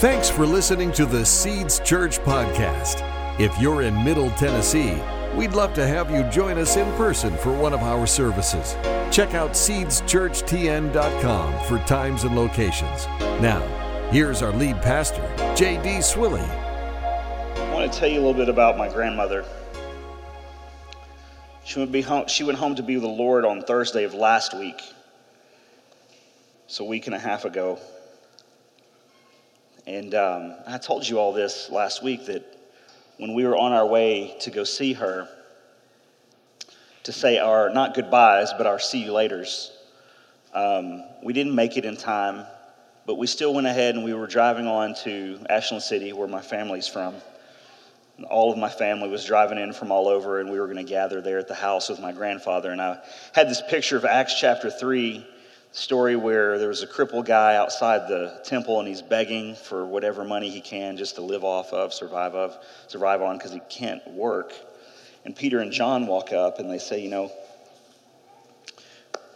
Thanks for listening to the Seeds Church podcast. If you're in Middle Tennessee, we'd love to have you join us in person for one of our services. Check out seedschurchtn.com for times and locations. Now, here's our lead pastor, J.D. Swilly. I want to tell you a little bit about my grandmother. She went, be home, she went home to be with the Lord on Thursday of last week. so a week and a half ago. And um, I told you all this last week that when we were on our way to go see her, to say our not goodbyes, but our see you laters, um, we didn't make it in time, but we still went ahead and we were driving on to Ashland City, where my family's from. All of my family was driving in from all over, and we were going to gather there at the house with my grandfather. And I had this picture of Acts chapter 3 story where there was a crippled guy outside the temple and he's begging for whatever money he can just to live off of, survive of, survive on because he can't work. And Peter and John walk up and they say, you know,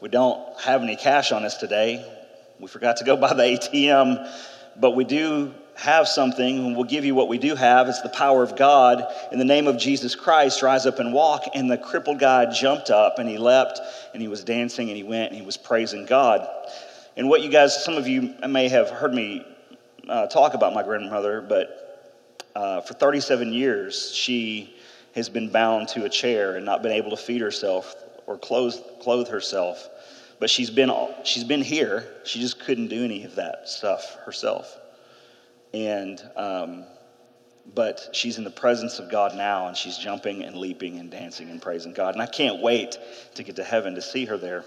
we don't have any cash on us today. We forgot to go by the ATM, but we do have something, and we'll give you what we do have. It's the power of God. In the name of Jesus Christ, rise up and walk. And the crippled guy jumped up and he leapt and he was dancing and he went and he was praising God. And what you guys, some of you may have heard me uh, talk about my grandmother, but uh, for 37 years, she has been bound to a chair and not been able to feed herself or clothe, clothe herself. But she's been, she's been here. She just couldn't do any of that stuff herself and um, but she's in the presence of God now, and she's jumping and leaping and dancing and praising God. And I can't wait to get to heaven to see her there.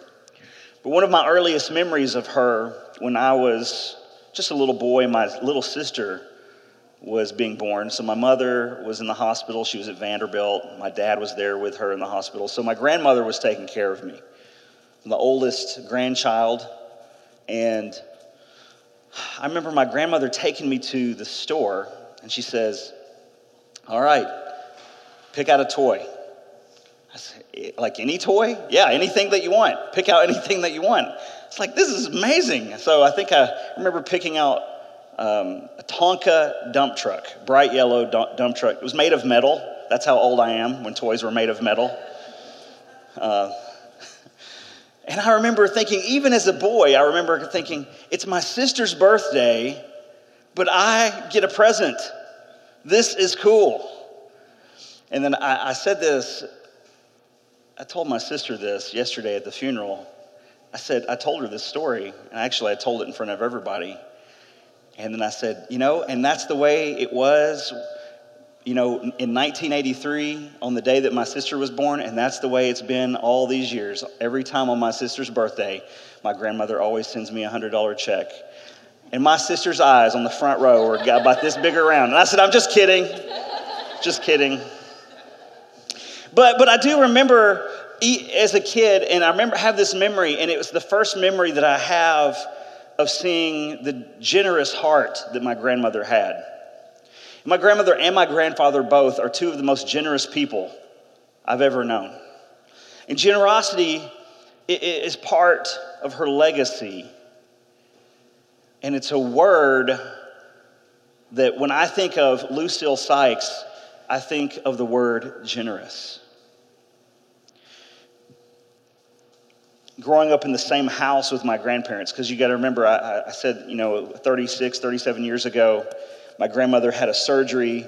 But one of my earliest memories of her when I was just a little boy, my little sister was being born. So my mother was in the hospital. She was at Vanderbilt. My dad was there with her in the hospital. So my grandmother was taking care of me. I'm the oldest grandchild, and I remember my grandmother taking me to the store, and she says, All right, pick out a toy. I said, eh, Like any toy? Yeah, anything that you want. Pick out anything that you want. It's like, this is amazing. So I think I remember picking out um, a Tonka dump truck, bright yellow dump truck. It was made of metal. That's how old I am when toys were made of metal. Uh, and I remember thinking, even as a boy, I remember thinking, it's my sister's birthday, but I get a present. This is cool. And then I, I said this, I told my sister this yesterday at the funeral. I said, I told her this story, and actually I told it in front of everybody. And then I said, you know, and that's the way it was you know, in 1983, on the day that my sister was born, and that's the way it's been all these years. Every time on my sister's birthday, my grandmother always sends me a $100 check. And my sister's eyes on the front row were about this big around. And I said, I'm just kidding. Just kidding. But, but I do remember as a kid, and I remember have this memory, and it was the first memory that I have of seeing the generous heart that my grandmother had. My grandmother and my grandfather both are two of the most generous people I've ever known. And generosity is part of her legacy. And it's a word that when I think of Lucille Sykes, I think of the word generous. Growing up in the same house with my grandparents, because you got to remember, I, I, said, you know, 36, 37 years ago, my grandmother had a surgery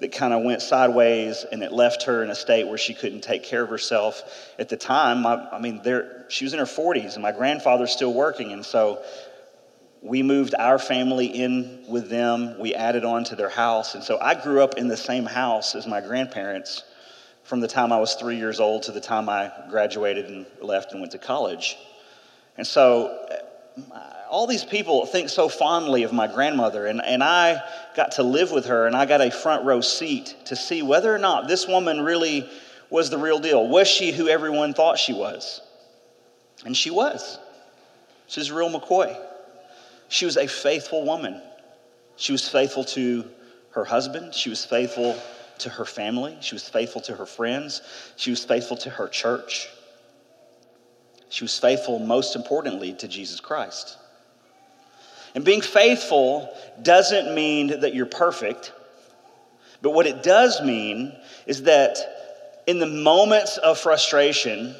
that kind of went sideways and it left her in a state where she couldn't take care of herself. At the time my, i mean there, she was in her 40s and my grandfather's still working and so we moved our family in with them. We added on to their house and so i grew up in the same house as my grandparents from the time i was three years old to the time i graduated and left and went to college. And so Uh, all these people think so fondly of my grandmother, and, and I got to live with her, and I got a front row seat to see whether or not this woman really was the real deal. Was she who everyone thought she was? And she was. She's real McCoy. She was a faithful woman. She was faithful to her husband, she was faithful to her family, she was faithful to her friends, she was faithful to her church. She was faithful, most importantly, to Jesus Christ. And being faithful doesn't mean that you're perfect, but what it does mean is that in the moments of frustration,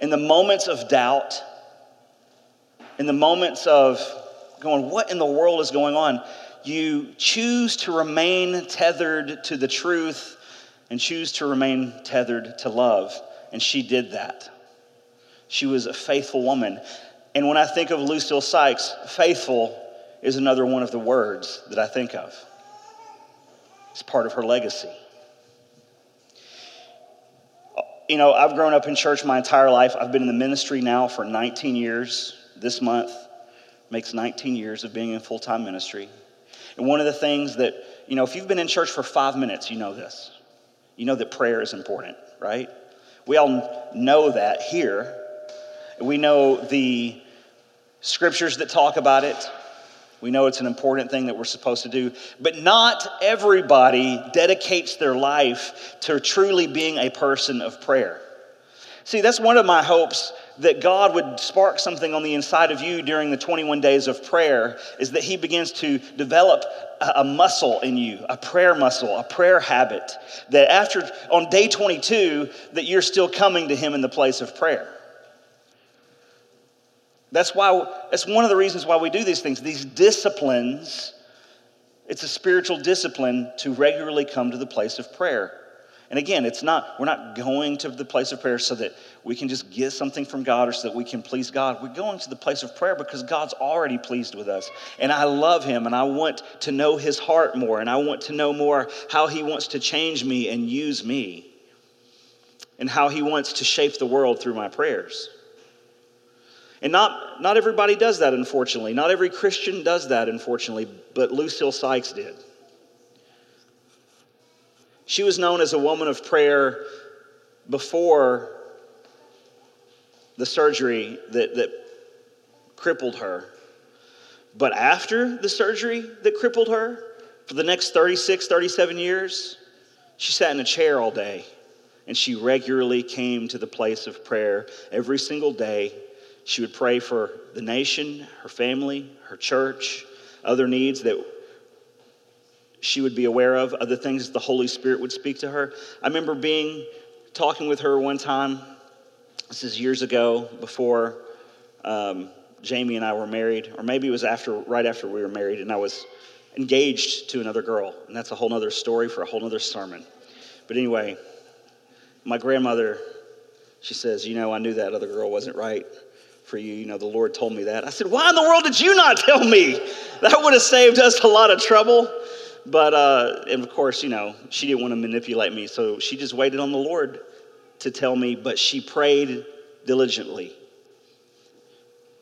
in the moments of doubt, in the moments of going, what in the world is going on? You choose to remain tethered to the truth and choose to remain tethered to love. And she did that. She was a faithful woman. And when I think of Lucille Sykes, faithful is another one of the words that I think of. It's part of her legacy. You know, I've grown up in church my entire life. I've been in the ministry now for 19 years. This month makes 19 years of being in full time ministry. And one of the things that, you know, if you've been in church for five minutes, you know this. You know that prayer is important, right? We all know that here. We know the scriptures that talk about it. We know it's an important thing that we're supposed to do, but not everybody dedicates their life to truly being a person of prayer. See, that's one of my hopes that God would spark something on the inside of you during the 21 days of prayer is that He begins to develop a, muscle in you, a prayer muscle, a prayer habit. That after, on day 22, that you're still coming to Him in the place of prayer. That's why, that's one of the reasons why we do these things. These disciplines, it's a spiritual discipline to regularly come to the place of prayer. And again, it's not, we're not going to the place of prayer so that we can just get something from God or so that we can please God. We're going to the place of prayer because God's already pleased with us. And I love Him and I want to know His heart more and I want to know more how He wants to change me and use me and how He wants to shape the world through my prayers. And not, not everybody does that, unfortunately. Not every Christian does that, unfortunately, but Lucille Sykes did. She was known as a woman of prayer before the surgery that, that crippled her. But after the surgery that crippled her, for the next 36, 37 years, she sat in a chair all day and she regularly came to the place of prayer every single day. She would pray for the nation, her family, her church, other needs that she would be aware of, other things the Holy Spirit would speak to her. I remember being talking with her one time. This is years ago, before um, Jamie and I were married, or maybe it was after, right after we were married, and I was engaged to another girl, and that's a whole other story for a whole other sermon. But anyway, my grandmother, she says, you know, I knew that other girl wasn't right for you. You know, the Lord told me that. I said, why in the world did you not tell me? That would have saved us a lot of trouble. But, uh, and of course, you know, she didn't want to manipulate me, so she just waited on the Lord to tell me, but she prayed diligently.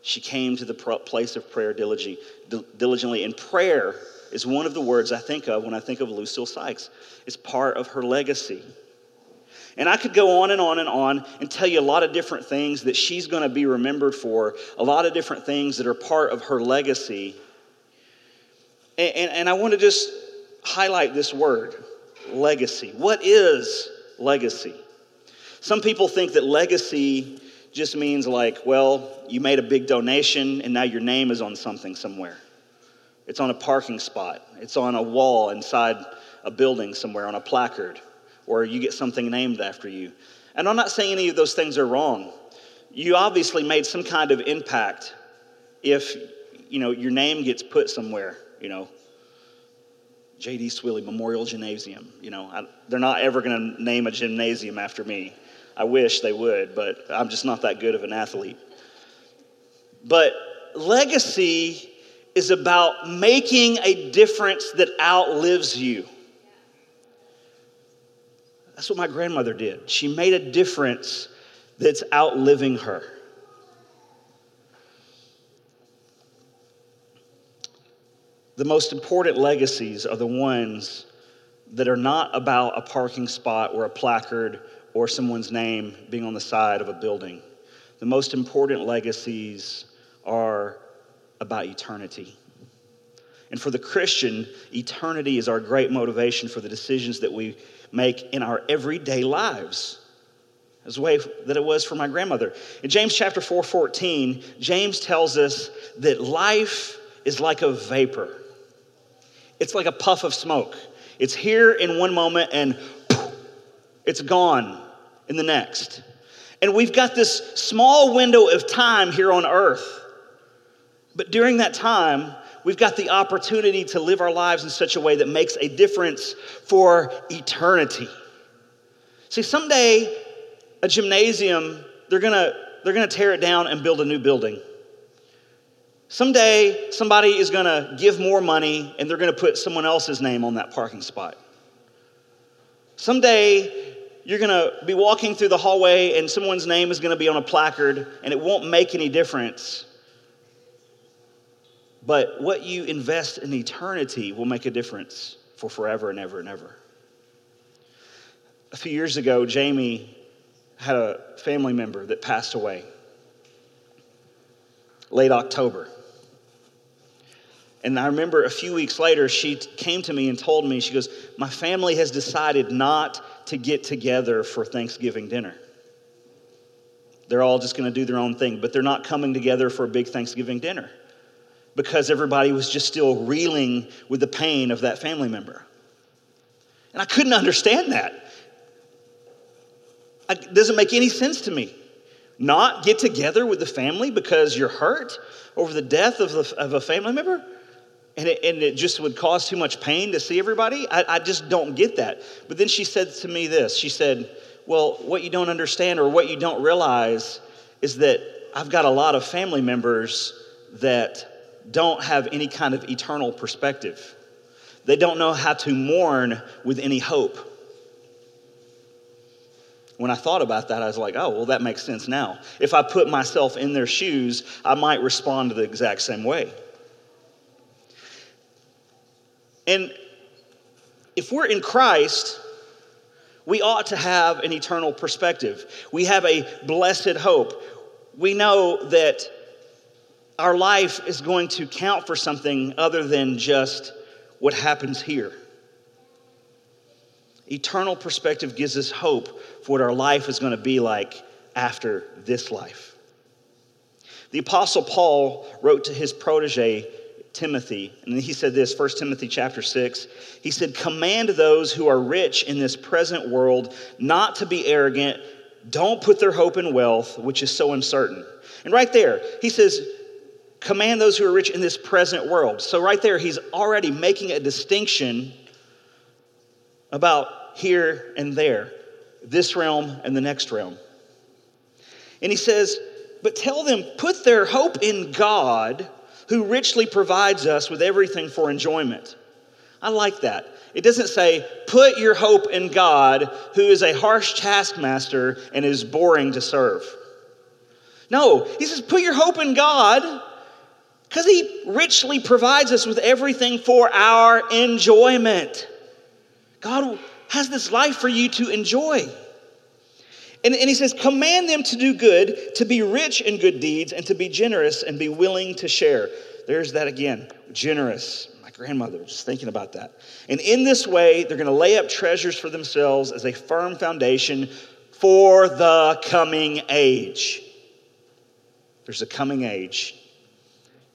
She came to the place of prayer diligently. And prayer is one of the words I think of when I think of Lucille Sykes. It's part of her legacy. And I could go on and on and on and tell you a lot of different things that she's going to be remembered for, a lot of different things that are part of her legacy. And, and, and I want to just highlight this word legacy. What is legacy? Some people think that legacy just means like, well, you made a big donation and now your name is on something somewhere. It's on a parking spot, it's on a wall inside a building somewhere, on a placard, or you get something named after you. And I'm not saying any of those things are wrong. You obviously made some kind of impact if you know your name gets put somewhere, you know, J.D. Swilly Memorial Gymnasium. You know, I, they're not ever going to name a gymnasium after me. I wish they would, but I'm just not that good of an athlete. But legacy is about making a difference that outlives you. That's what my grandmother did. She made a difference that's outliving her. The most important legacies are the ones that are not about a parking spot or a placard or someone's name being on the side of a building. The most important legacies are about eternity. And for the Christian, eternity is our great motivation for the decisions that we make in our everyday lives. As the way that it was for my grandmother. In James chapter 4 14, James tells us that life is like a vapor. It's like a puff of smoke. It's here in one moment and it's gone in the next. And we've got this small window of time here on earth. But during that time, we've got the opportunity to live our lives in such a way that makes a difference for eternity. See, someday a gymnasium, they're gonna, they're gonna tear it down and build a new building. Someday somebody is gonna give more money and they're gonna put someone else's name on that parking spot. Someday you're gonna be walking through the hallway and someone's name is gonna be on a placard and it won't make any difference. But what you invest in eternity will make a difference for forever and ever and ever. A few years ago, Jamie had a family member that passed away late October. And I remember a few weeks later, she came to me and told me, she goes, My family has decided not to get together for Thanksgiving dinner. They're all just going to do their own thing, but they're not coming together for a big Thanksgiving dinner because everybody was just still reeling with the pain of that family member. And I couldn't understand that. It doesn't make any sense to me. Not get together with the family because you're hurt over the death of, the, of a family member? And it, and it, just would cause too much pain to see everybody? I, I just don't get that. But then she said to me this She said, Well, what you don't understand or what you don't realize is that I've got a lot of family members that don't have any kind of eternal perspective. They don't know how to mourn with any hope. When I thought about that, I was like, oh, well, that makes sense now. If I put myself in their shoes, I might respond to the exact same way. And if we're in Christ, we ought to have an eternal perspective. We have a blessed hope. We know that our life is going to count for something other than just what happens here. Eternal perspective gives us hope for what our life is going to be like after this life. The Apostle Paul wrote to his protege, Timothy, and he said this, 1 Timothy chapter 6. He said, Command those who are rich in this present world not to be arrogant. Don't put their hope in wealth, which is so uncertain. And right there, he says, Command those who are rich in this present world. So, right there, he's already making a distinction about here and there, this realm and the next realm. And he says, But tell them, put their hope in God who richly provides us with everything for enjoyment. I like that. It doesn't say, put your hope in God, who is a harsh taskmaster and is boring to serve. No, he says, put your hope in God because he richly provides us with everything for our enjoyment. God has this life for you to enjoy. And, and he says, Command them to do good, to be rich in good deeds, and to be generous and be willing to share. There's that again generous. My grandmother was thinking about that. And in this way, they're going to lay up treasures for themselves as a firm foundation for the coming age. There's a coming age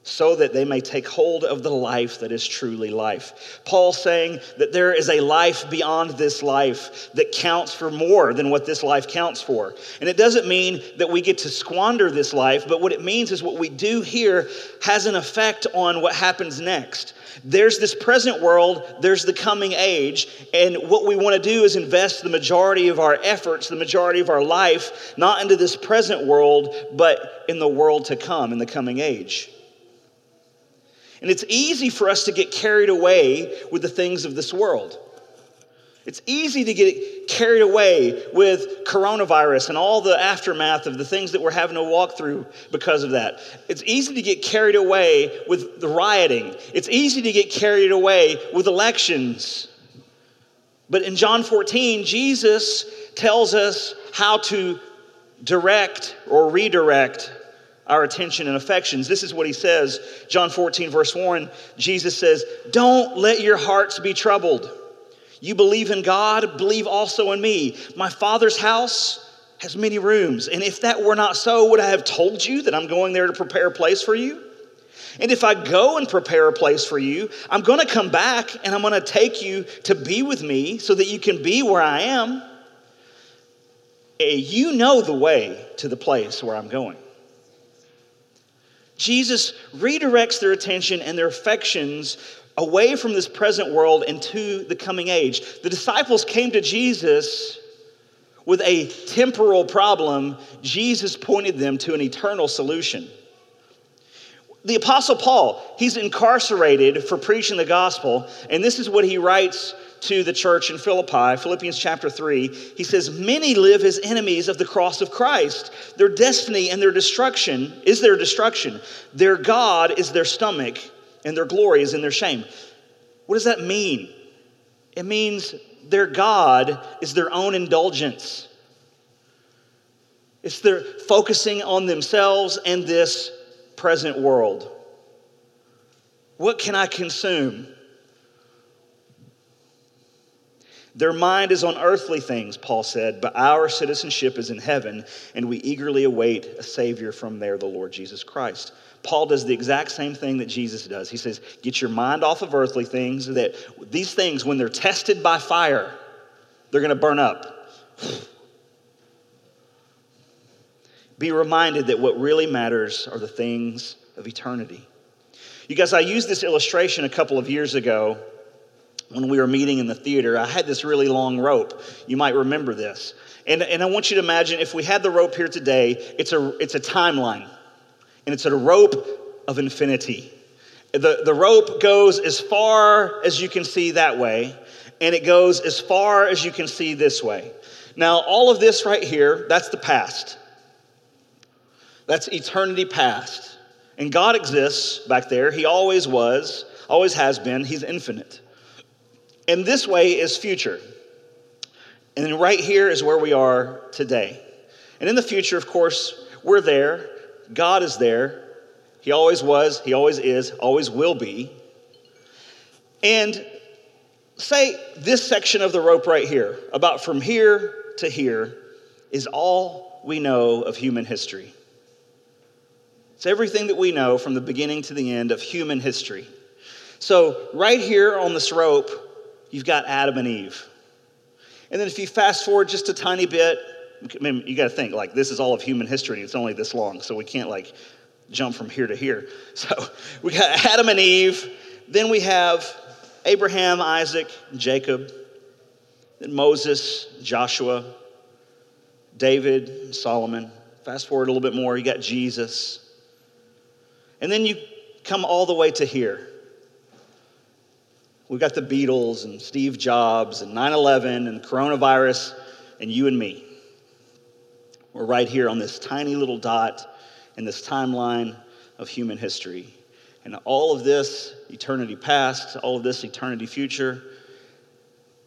so that they may take hold of the life that is truly life. Paul saying that there is a life beyond this life that counts for more than what this life counts for. And it doesn't mean that we get to squander this life, but what it means is what we do here has an effect on what happens next. There's this present world, there's the coming age, and what we want to do is invest the majority of our efforts, the majority of our life, not into this present world, but in the world to come, in the coming age. And it's easy for us to get carried away with the things of this world. It's easy to get carried away with coronavirus and all the aftermath of the things that we're having to walk through because of that. It's easy to get carried away with the rioting. It's easy to get carried away with elections. But in John 14, Jesus tells us how to direct or redirect our attention and affections. This is what he says, John 14, verse 1. Jesus says, Don't let your hearts be troubled. You believe in God, believe also in me. My Father's house has many rooms, and if that were not so, would I have told you that I'm going there to prepare a place for you? And if I go and prepare a place for you, I'm going to come back and I'm going to take you to be with me so that you can be where I am. Eh, you know the way to the place where I'm going. Jesus redirects their attention and their affections away from this present world into the coming age. The disciples came to Jesus with a temporal problem, Jesus pointed them to an eternal solution. The Apostle Paul, he's incarcerated for preaching the gospel, and this is what he writes to the church in Philippi, Philippians chapter 3. He says, Many live as enemies of the cross of Christ. Their destiny and their destruction is their destruction. Their God is their stomach, and their glory is in their shame. What does that mean? It means their God is their own indulgence. It's their focusing on themselves and this present world. What can I consume? Their mind is on earthly things, Paul said, but our citizenship is in heaven, and we eagerly await a Savior from there, the Lord Jesus Christ. Paul does the exact same thing that Jesus does. He says, Get your mind off of earthly things, that these things, when they're tested by fire, they're going to burn up. Be reminded that what really matters are the things of eternity. You guys, I used this illustration a couple of years ago when we were meeting in the theater, I had this really long rope. You might remember this. And, and I want you to imagine if we had the rope here today, it's a, it's a timeline, and it's a rope of infinity. The, the rope goes as far as you can see that way, and it goes as far as you can see this way. Now, all of this right here, that's the past. That's eternity past. And God exists back there. He always was, always has been. He's infinite. And this way is future. And right here is where we are today. And in the future, of course, we're there. God is there. He always was, He always is, always will be. And say this section of the rope right here, about from here to here, is all we know of human history. It's everything that we know from the beginning to the end of human history. So, right here on this rope, you've got Adam and Eve. And then if you fast forward just a tiny bit, I mean, you got to think like this is all of human history. It's only this long, so we can't like jump from here to here. So we got Adam and Eve. Then we have Abraham, Isaac, Jacob. Then Moses, Joshua, David, Solomon. Fast forward a little bit more, you got Jesus. And then you come all the way to here. We've got the Beatles and Steve Jobs and 9 11 and coronavirus and you and me. We're right here on this tiny little dot in this timeline of human history. And all of this, eternity past, all of this, eternity future.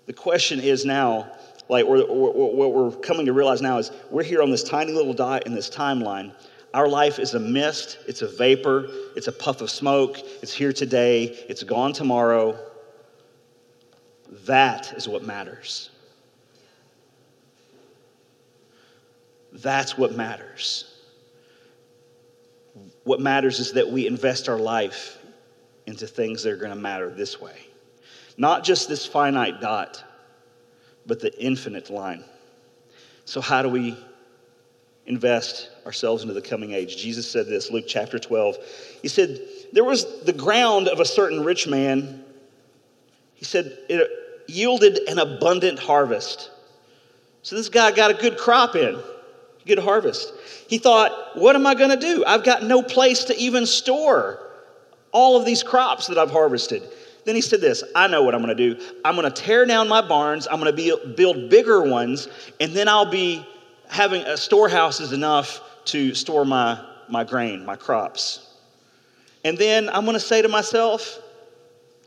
The question is now, like what we're coming to realize now is we're here on this tiny little dot in this timeline. Our life is a mist, it's a vapor, it's a puff of smoke, it's here today, it's gone tomorrow. That is what matters. That's what matters. What matters is that we invest our life into things that are going to matter this way. Not just this finite dot, but the infinite line. So, how do we invest ourselves into the coming age? Jesus said this, Luke chapter 12. He said, There was the ground of a certain rich man. He said, It yielded an abundant harvest. So this guy got a good crop in, good harvest. He thought, what am I going to do? I've got no place to even store all of these crops that I've harvested. Then he said this I know what I'm going to do. I'm going to tear down my barns, I'm going to build bigger ones, and then I'll be having a storehouses enough to store my, my grain, my crops. And then I'm going to say to myself,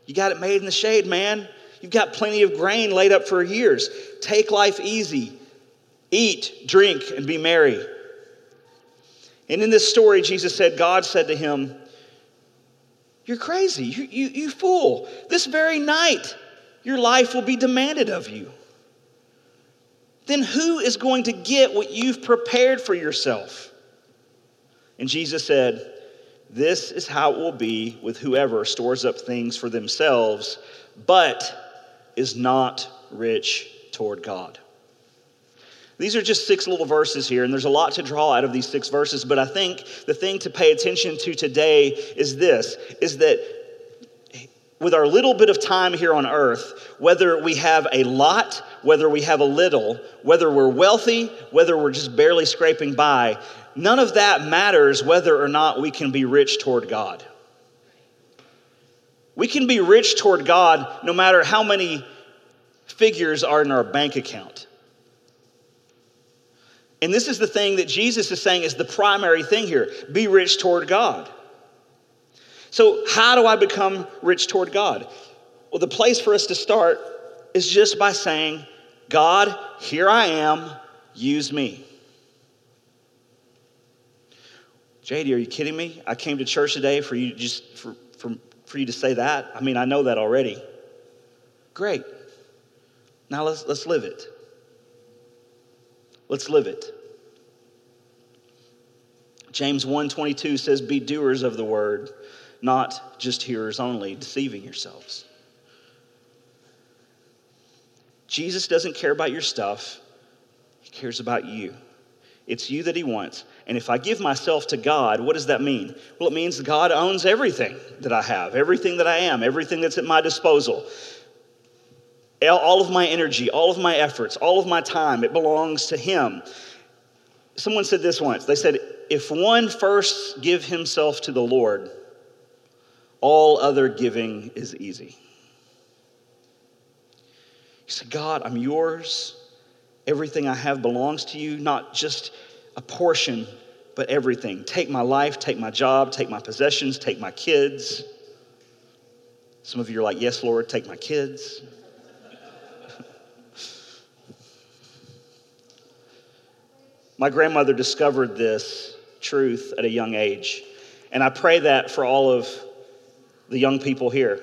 You got it made in the shade, man. You've got plenty of grain laid up for years. Take life easy. Eat, drink, and be merry. And in this story, Jesus said, God said to him, You're crazy. You, you, you fool. This very night, your life will be demanded of you. Then who is going to get what you've prepared for yourself? And Jesus said, This is how it will be with whoever stores up things for themselves, but is not rich toward God. These are just six little verses here, and there's a lot to draw out of these six verses, but I think the thing to pay attention to today is this is that with our little bit of time here on earth, whether we have a lot, whether we have a little, whether we're wealthy, whether we're just barely scraping by, none of that matters whether or not we can be rich toward God. We can be rich toward God no matter how many figures are in our bank account. And this is the thing that Jesus is saying is the primary thing here be rich toward God. So, how do I become rich toward God? Well, the place for us to start is just by saying, God, here I am, use me. JD, are you kidding me? I came to church today for you just for, for, you to say that. I mean, I know that already. Great. Now let's let's live it. Let's live it. James 1:22 says be doers of the word, not just hearers only, deceiving yourselves. Jesus doesn't care about your stuff. He cares about you. It's you that he wants. And if I give myself to God, what does that mean? Well, it means God owns everything that I have, everything that I am, everything that's at my disposal all of my energy, all of my efforts, all of my time, it belongs to Him. Someone said this once. They said, if one first give himself to the Lord, all other giving is easy. He said, God, I'm yours. Everything I have belongs to you, not just a portion, but everything. Take my life, take my job, take my possessions, take my kids. Some of you are like, Yes, Lord, take my kids. My grandmother discovered this truth at a young age. And I pray that for all of the young people here.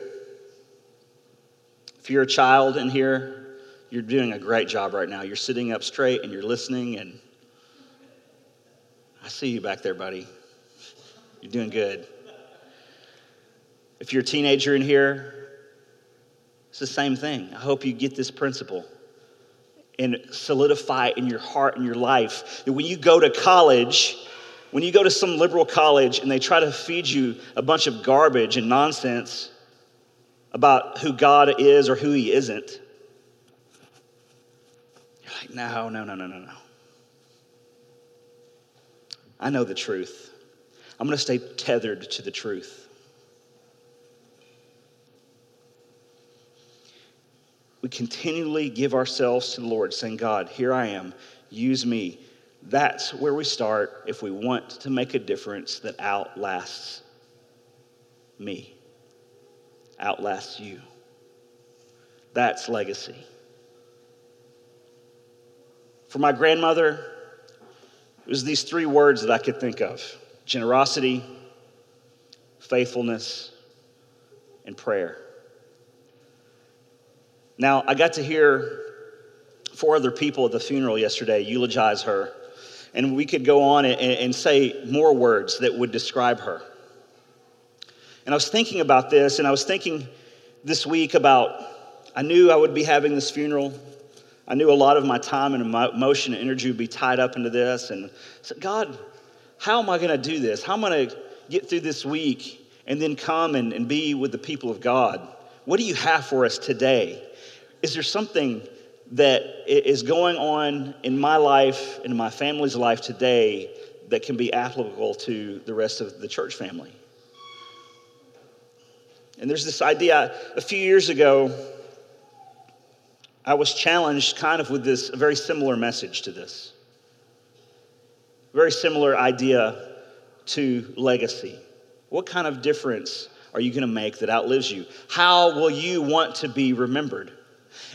If you're a child in here, you're doing a great job right now. You're sitting up straight and you're listening, and I see you back there, buddy. You're doing good. If you're a teenager in here, it's the same thing. I hope you get this principle and solidify it in your heart and your life that when you go to college, when you go to some liberal college and they try to feed you a bunch of garbage and nonsense about who God is or who He isn't, you're like, no, no, no, no, no, no. I know the truth. I'm going to stay tethered to the truth. we continually give ourselves to the Lord, saying, God, here I am, use me. That's where we start if we want to make a difference that outlasts me, outlasts you. That's legacy. For my grandmother, it was these three words that I could think of generosity, faithfulness, and prayer. Now, I got to hear four other people at the funeral yesterday eulogize her, and we could go on and, and say more words that would describe her. And I was thinking about this, and I was thinking this week about I knew I would be having this funeral. I knew a lot of my time and emotion and energy would be tied up into this. And I said, God, how am I going to do this? How am I going to get through this week and then come and, and be with the people of God? What do you have for us today? is there something that is going on in my life in my family's life today that can be applicable to the rest of the church family? And there's this idea a few years ago, I was challenged kind of with this very similar message to this. Very similar idea to legacy. What kind of difference are you going to make that outlives you? How will you want to be remembered?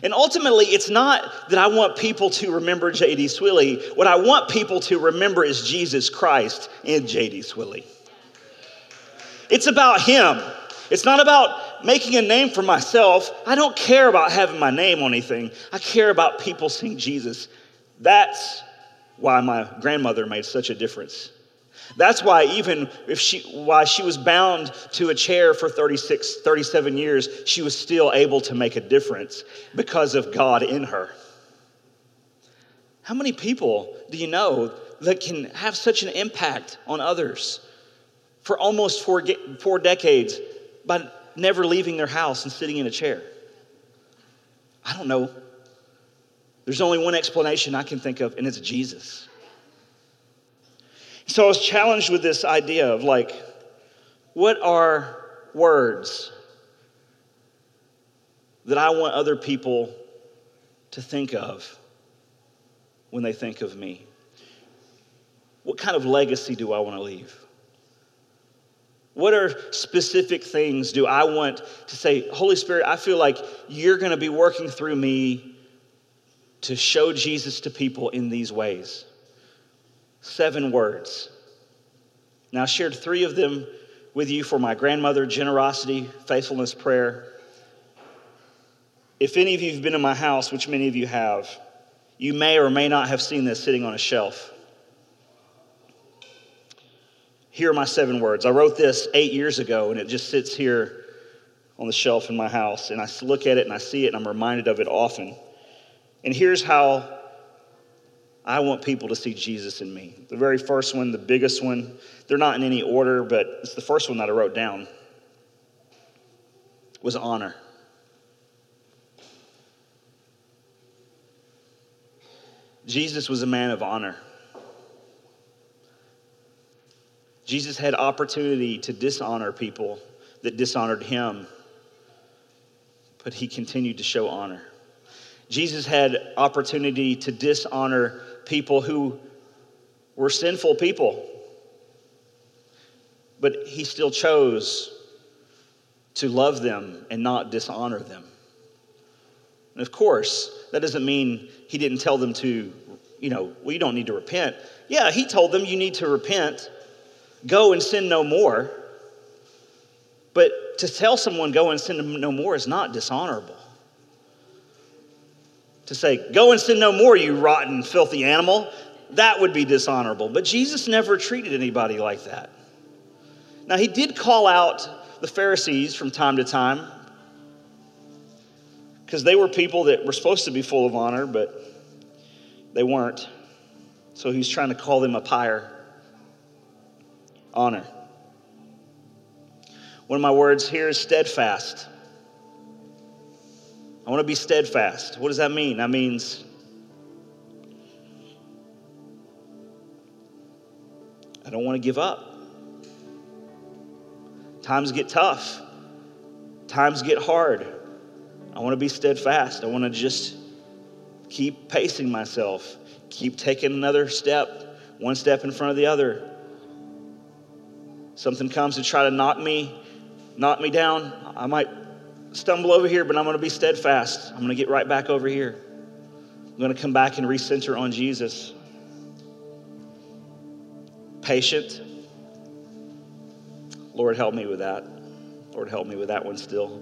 And ultimately, it's not that I want people to remember J.D. Swilly. What I want people to remember is Jesus Christ and J.D. Swilly. It's about Him. It's not about making a name for myself. I don't care about having my name on anything. I care about people seeing Jesus. That's why my grandmother made such a difference. That's why even if she why she was bound to a chair for 36 37 years, she was still able to make a difference because of God in her. How many people do you know that can have such an impact on others for almost four, four decades by never leaving their house and sitting in a chair? I don't know. There's only one explanation I can think of, and it's Jesus. So I was challenged with this idea of like, what are words that I want other people to think of when they think of me? What kind of legacy do I want to leave? What are specific things do I want to say, Holy Spirit, I feel like you're going to be working through me to show Jesus to people in these ways? seven words. Now, I shared three of them with you for my grandmother generosity, faithfulness, prayer. If any of you have been in my house, which many of you have, you may or may not have seen this sitting on a shelf. Here are my seven words. I wrote this eight years ago, and it just sits here on the shelf in my house. And I look at it and I see it, and I'm reminded of it often. And here's how I want people to see Jesus in me. The very first one, the biggest one, they're not in any order, but it's the first one that I wrote down was honor. Jesus was a man of honor. Jesus had opportunity to dishonor people that dishonored him, but he continued to show honor. Jesus had opportunity to dishonor people who were sinful people. But he still chose to love them and not dishonor them. And of course, that doesn't mean he didn't tell them to, you know, well, you don't need to repent. Yeah, he told them you need to repent, go and sin no more. But to tell someone go and sin no more is not dishonorable to say, Go and sin no more, you rotten, filthy animal, that would be dishonorable. But Jesus never treated anybody like that. Now, he did call out the Pharisees from time to time because they were people that were supposed to be full of honor, but they weren't. So he's trying to call them up higher honor. One of my words here is steadfast. I want to be steadfast. What does that mean? That means I don't want to give up. Times get tough, times get hard. I want to be steadfast. I want to just keep pacing myself, keep taking another step, one step in front of the other. Something comes to try to knock me, knock me down. I might stumble over here, but I'm going to be steadfast. I'm going to get right back over here. I'm going to come back and recenter on Jesus. Patient. Lord, help me with that. Lord, help me with that one still.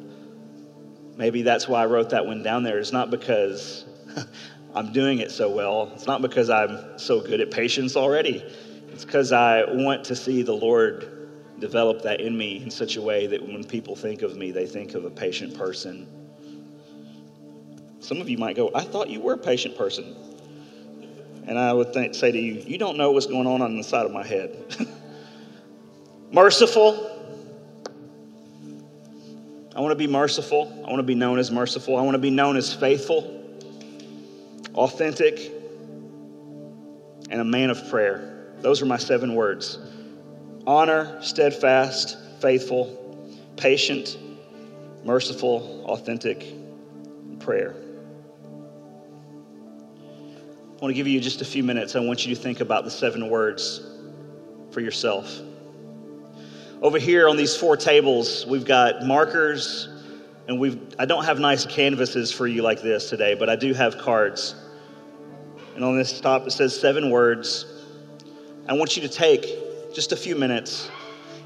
Maybe that's why I wrote that one down there. It's not because I'm doing it so well, it's not because I'm so good at patience already. It's because I want to see the Lord develop that in me in such a way that when people think of me, they think of a patient person. Some of you might go, I thought you were a patient person. And I would think, say to you, You don't know what's going on on the side of my head. merciful. I want to be merciful. I want to be known as merciful. I want to be known as faithful, authentic, and a man of prayer. Those are my seven words honor, steadfast, faithful, patient, merciful, authentic, prayer. I want to give you just a few minutes. I want you to think about the seven words for yourself. Over here on these four tables, we've got markers, and we've I don't have nice canvases for you like this today, but I do have cards. And on this top it says seven words. I want you to take just a few minutes.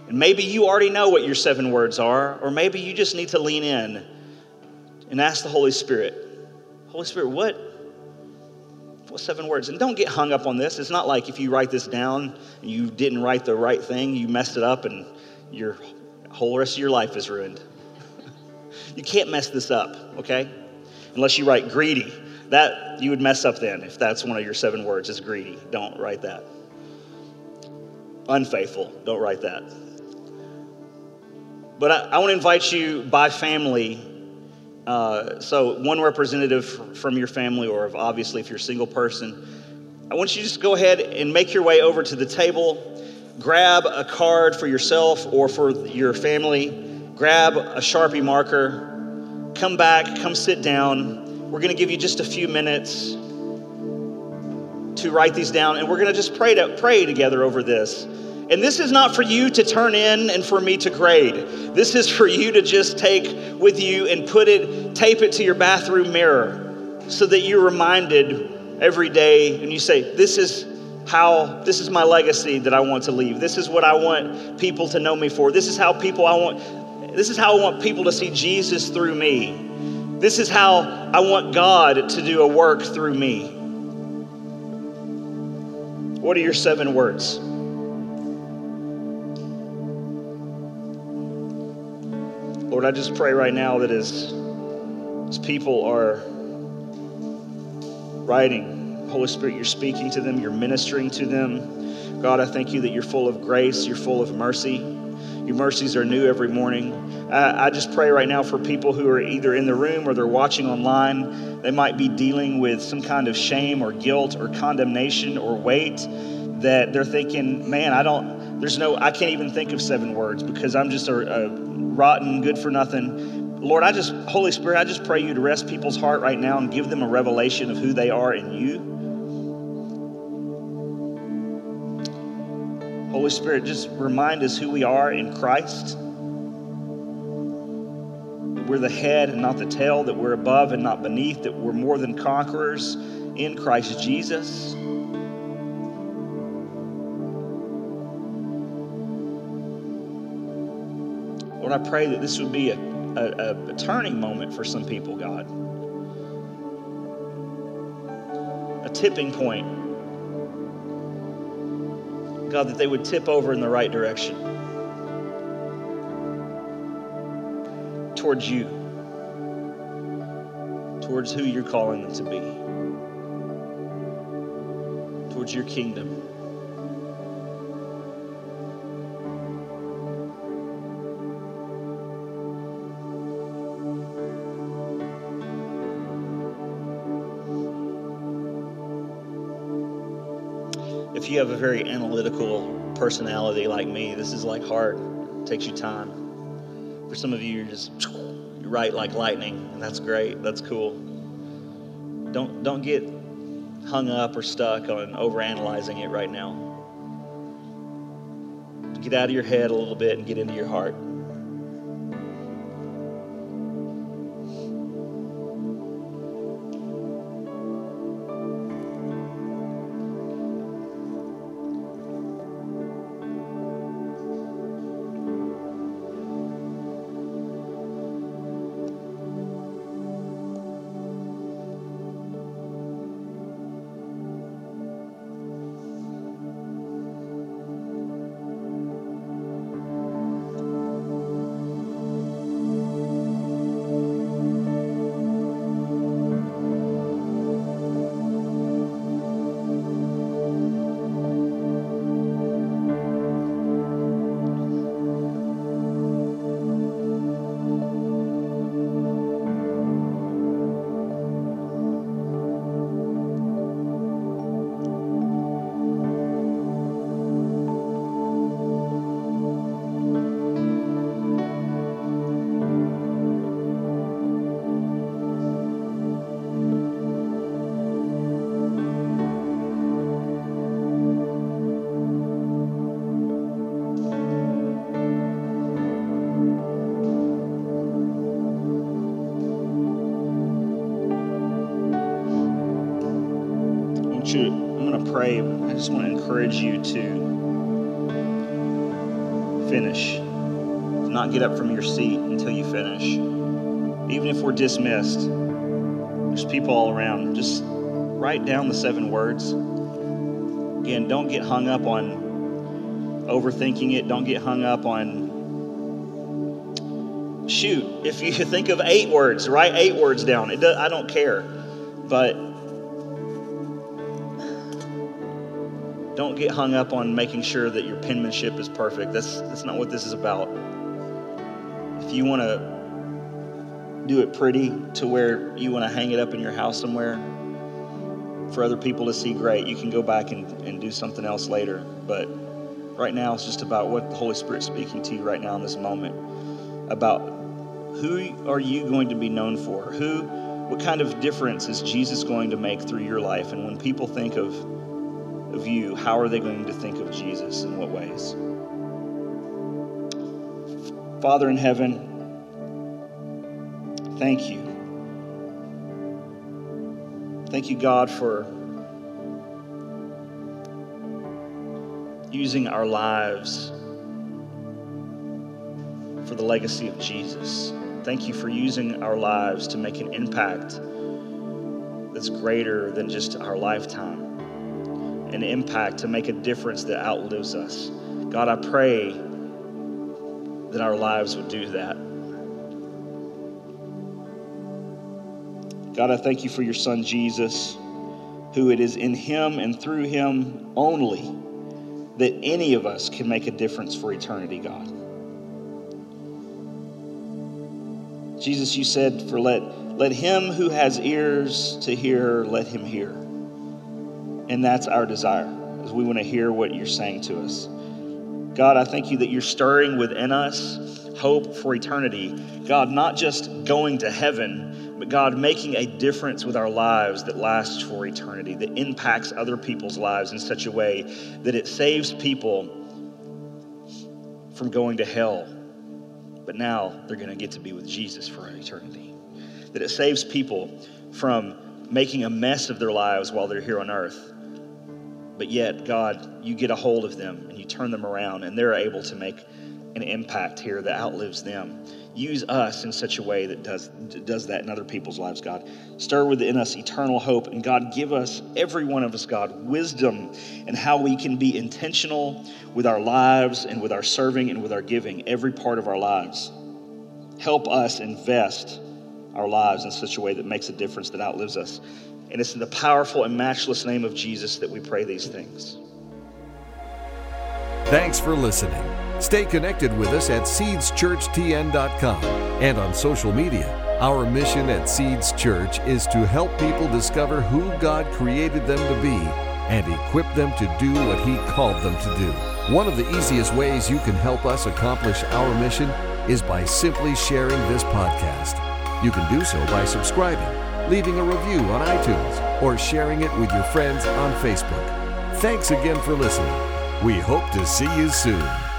And maybe you already know what your seven words are, or maybe you just need to lean in and ask the Holy Spirit, Holy Spirit, what, What seven words? And don't get hung up on this. It's not like if you write this down and you didn't write the right thing, you messed it up and your whole rest of your life is ruined. you can't mess this up, okay? Unless you write greedy. That you would mess up then if that's one of your seven words is greedy. Don't write that. Unfaithful. Don't write that. But I, I want to invite you by family. Uh, so, one representative from your family, or obviously if you're a single person, I want you to just go ahead and make your way over to the table. Grab a card for yourself or for your family. Grab a Sharpie marker. Come back, come sit down. We're going to give you just a few minutes to write these down, and we're going to just pray, to, pray together over this. And this is not for you to turn in and for me to grade. This is for you to just take with you and put it, tape it to your bathroom mirror so that you're reminded every day and you say, This is how, this is my legacy that I want to leave. This is what I want people to know me for. This is how people I want, this is how I want people to see Jesus through me. This is how I want God to do a work through me. What are your seven words? Lord, I just pray right now that as, as people are writing, Holy Spirit, you're speaking to them, you're ministering to them. God, I thank you that you're full of grace, you're full of mercy. Your mercies are new every morning. I, I just pray right now for people who are either in the room or they're watching online. They might be dealing with some kind of shame or guilt or condemnation or weight that they're thinking, man, I don't, there's no, I can't even think of seven words because I'm just a, a rotten, good for nothing. Lord, I just, Holy Spirit, I just pray you to rest people's heart right now and give them a revelation of who they are in you. Holy Spirit, just remind us who we are in Christ. That we're the head and not the tail, that we're above and not beneath, that we're more than conquerors in Christ Jesus. Lord, I pray that this would be a, a, a turning moment for some people, God. A tipping point. God, that they would tip over in the right direction towards you, towards who you're calling them to be, towards your kingdom. You have a very analytical personality like me, this is like hard. It takes you time. For some of you, you're just you write like lightning, and that's great. That's cool. Don't don't get hung up or stuck on overanalyzing it right now. Get out of your head a little bit and get into your heart. Pray. I just want to encourage you to finish. To not get up from your seat until you finish. Even if we're dismissed, there's people all around. Just write down the seven words. Again, don't get hung up on overthinking it. Don't get hung up on shoot. If you think of eight words, write eight words down. Does, I don't care, but don't get hung up on making sure that your penmanship is perfect. That's that's not what this is about. If you want to do it pretty to where you want to hang it up in your house somewhere for other people to see, great. You can go back and, and do something else later. But right now, it's just about what the Holy Spirit's speaking to you right now in this moment about who are you going to be known for? Who, what kind of difference is Jesus going to make through your life? And when people think of, of you, how are they going to think of Jesus? In what ways? Father in heaven, Thank you. Thank you, God, for using our lives for the legacy of Jesus. Thank you for using our lives to make an impact that's greater than just our lifetime, an impact to make a difference that outlives us. God, I pray that our lives would do that. God, I thank you for your son Jesus, who it is in him and through him only that any of us can make a difference for eternity, God. Jesus, you said, for let, let him who has ears to hear, let him hear. And that's our desire, is we want to hear what you're saying to us. God, I thank you that you're stirring within us hope for eternity. God, not just going to heaven, but God, making a difference with our lives that lasts for eternity, that impacts other people's lives in such a way that it saves people from going to hell, but now they're going to get to be with Jesus for eternity. That it saves people from making a mess of their lives while they're here on earth. But yet, God, you get a hold of them and you turn them around, and they're able to make an impact here that outlives them. Use us in such a way that does, does that in other people's lives, God. Stir within us eternal hope, and God, give us, every one of us, God, wisdom and how we can be intentional with our lives and with our serving and with our giving, every part of our lives. Help us invest our lives in such a way that makes a difference that outlives us. And it's in the powerful and matchless name of Jesus that we pray these things. Thanks for listening. Stay connected with us at seedschurchtn.com and on social media. Our mission at Seeds Church is to help people discover who God created them to be and equip them to do what He called them to do. One of the easiest ways you can help us accomplish our mission is by simply sharing this podcast. You can do so by subscribing, leaving a review on iTunes, or sharing it with your friends on Facebook. Thanks again for listening. We hope to see you soon.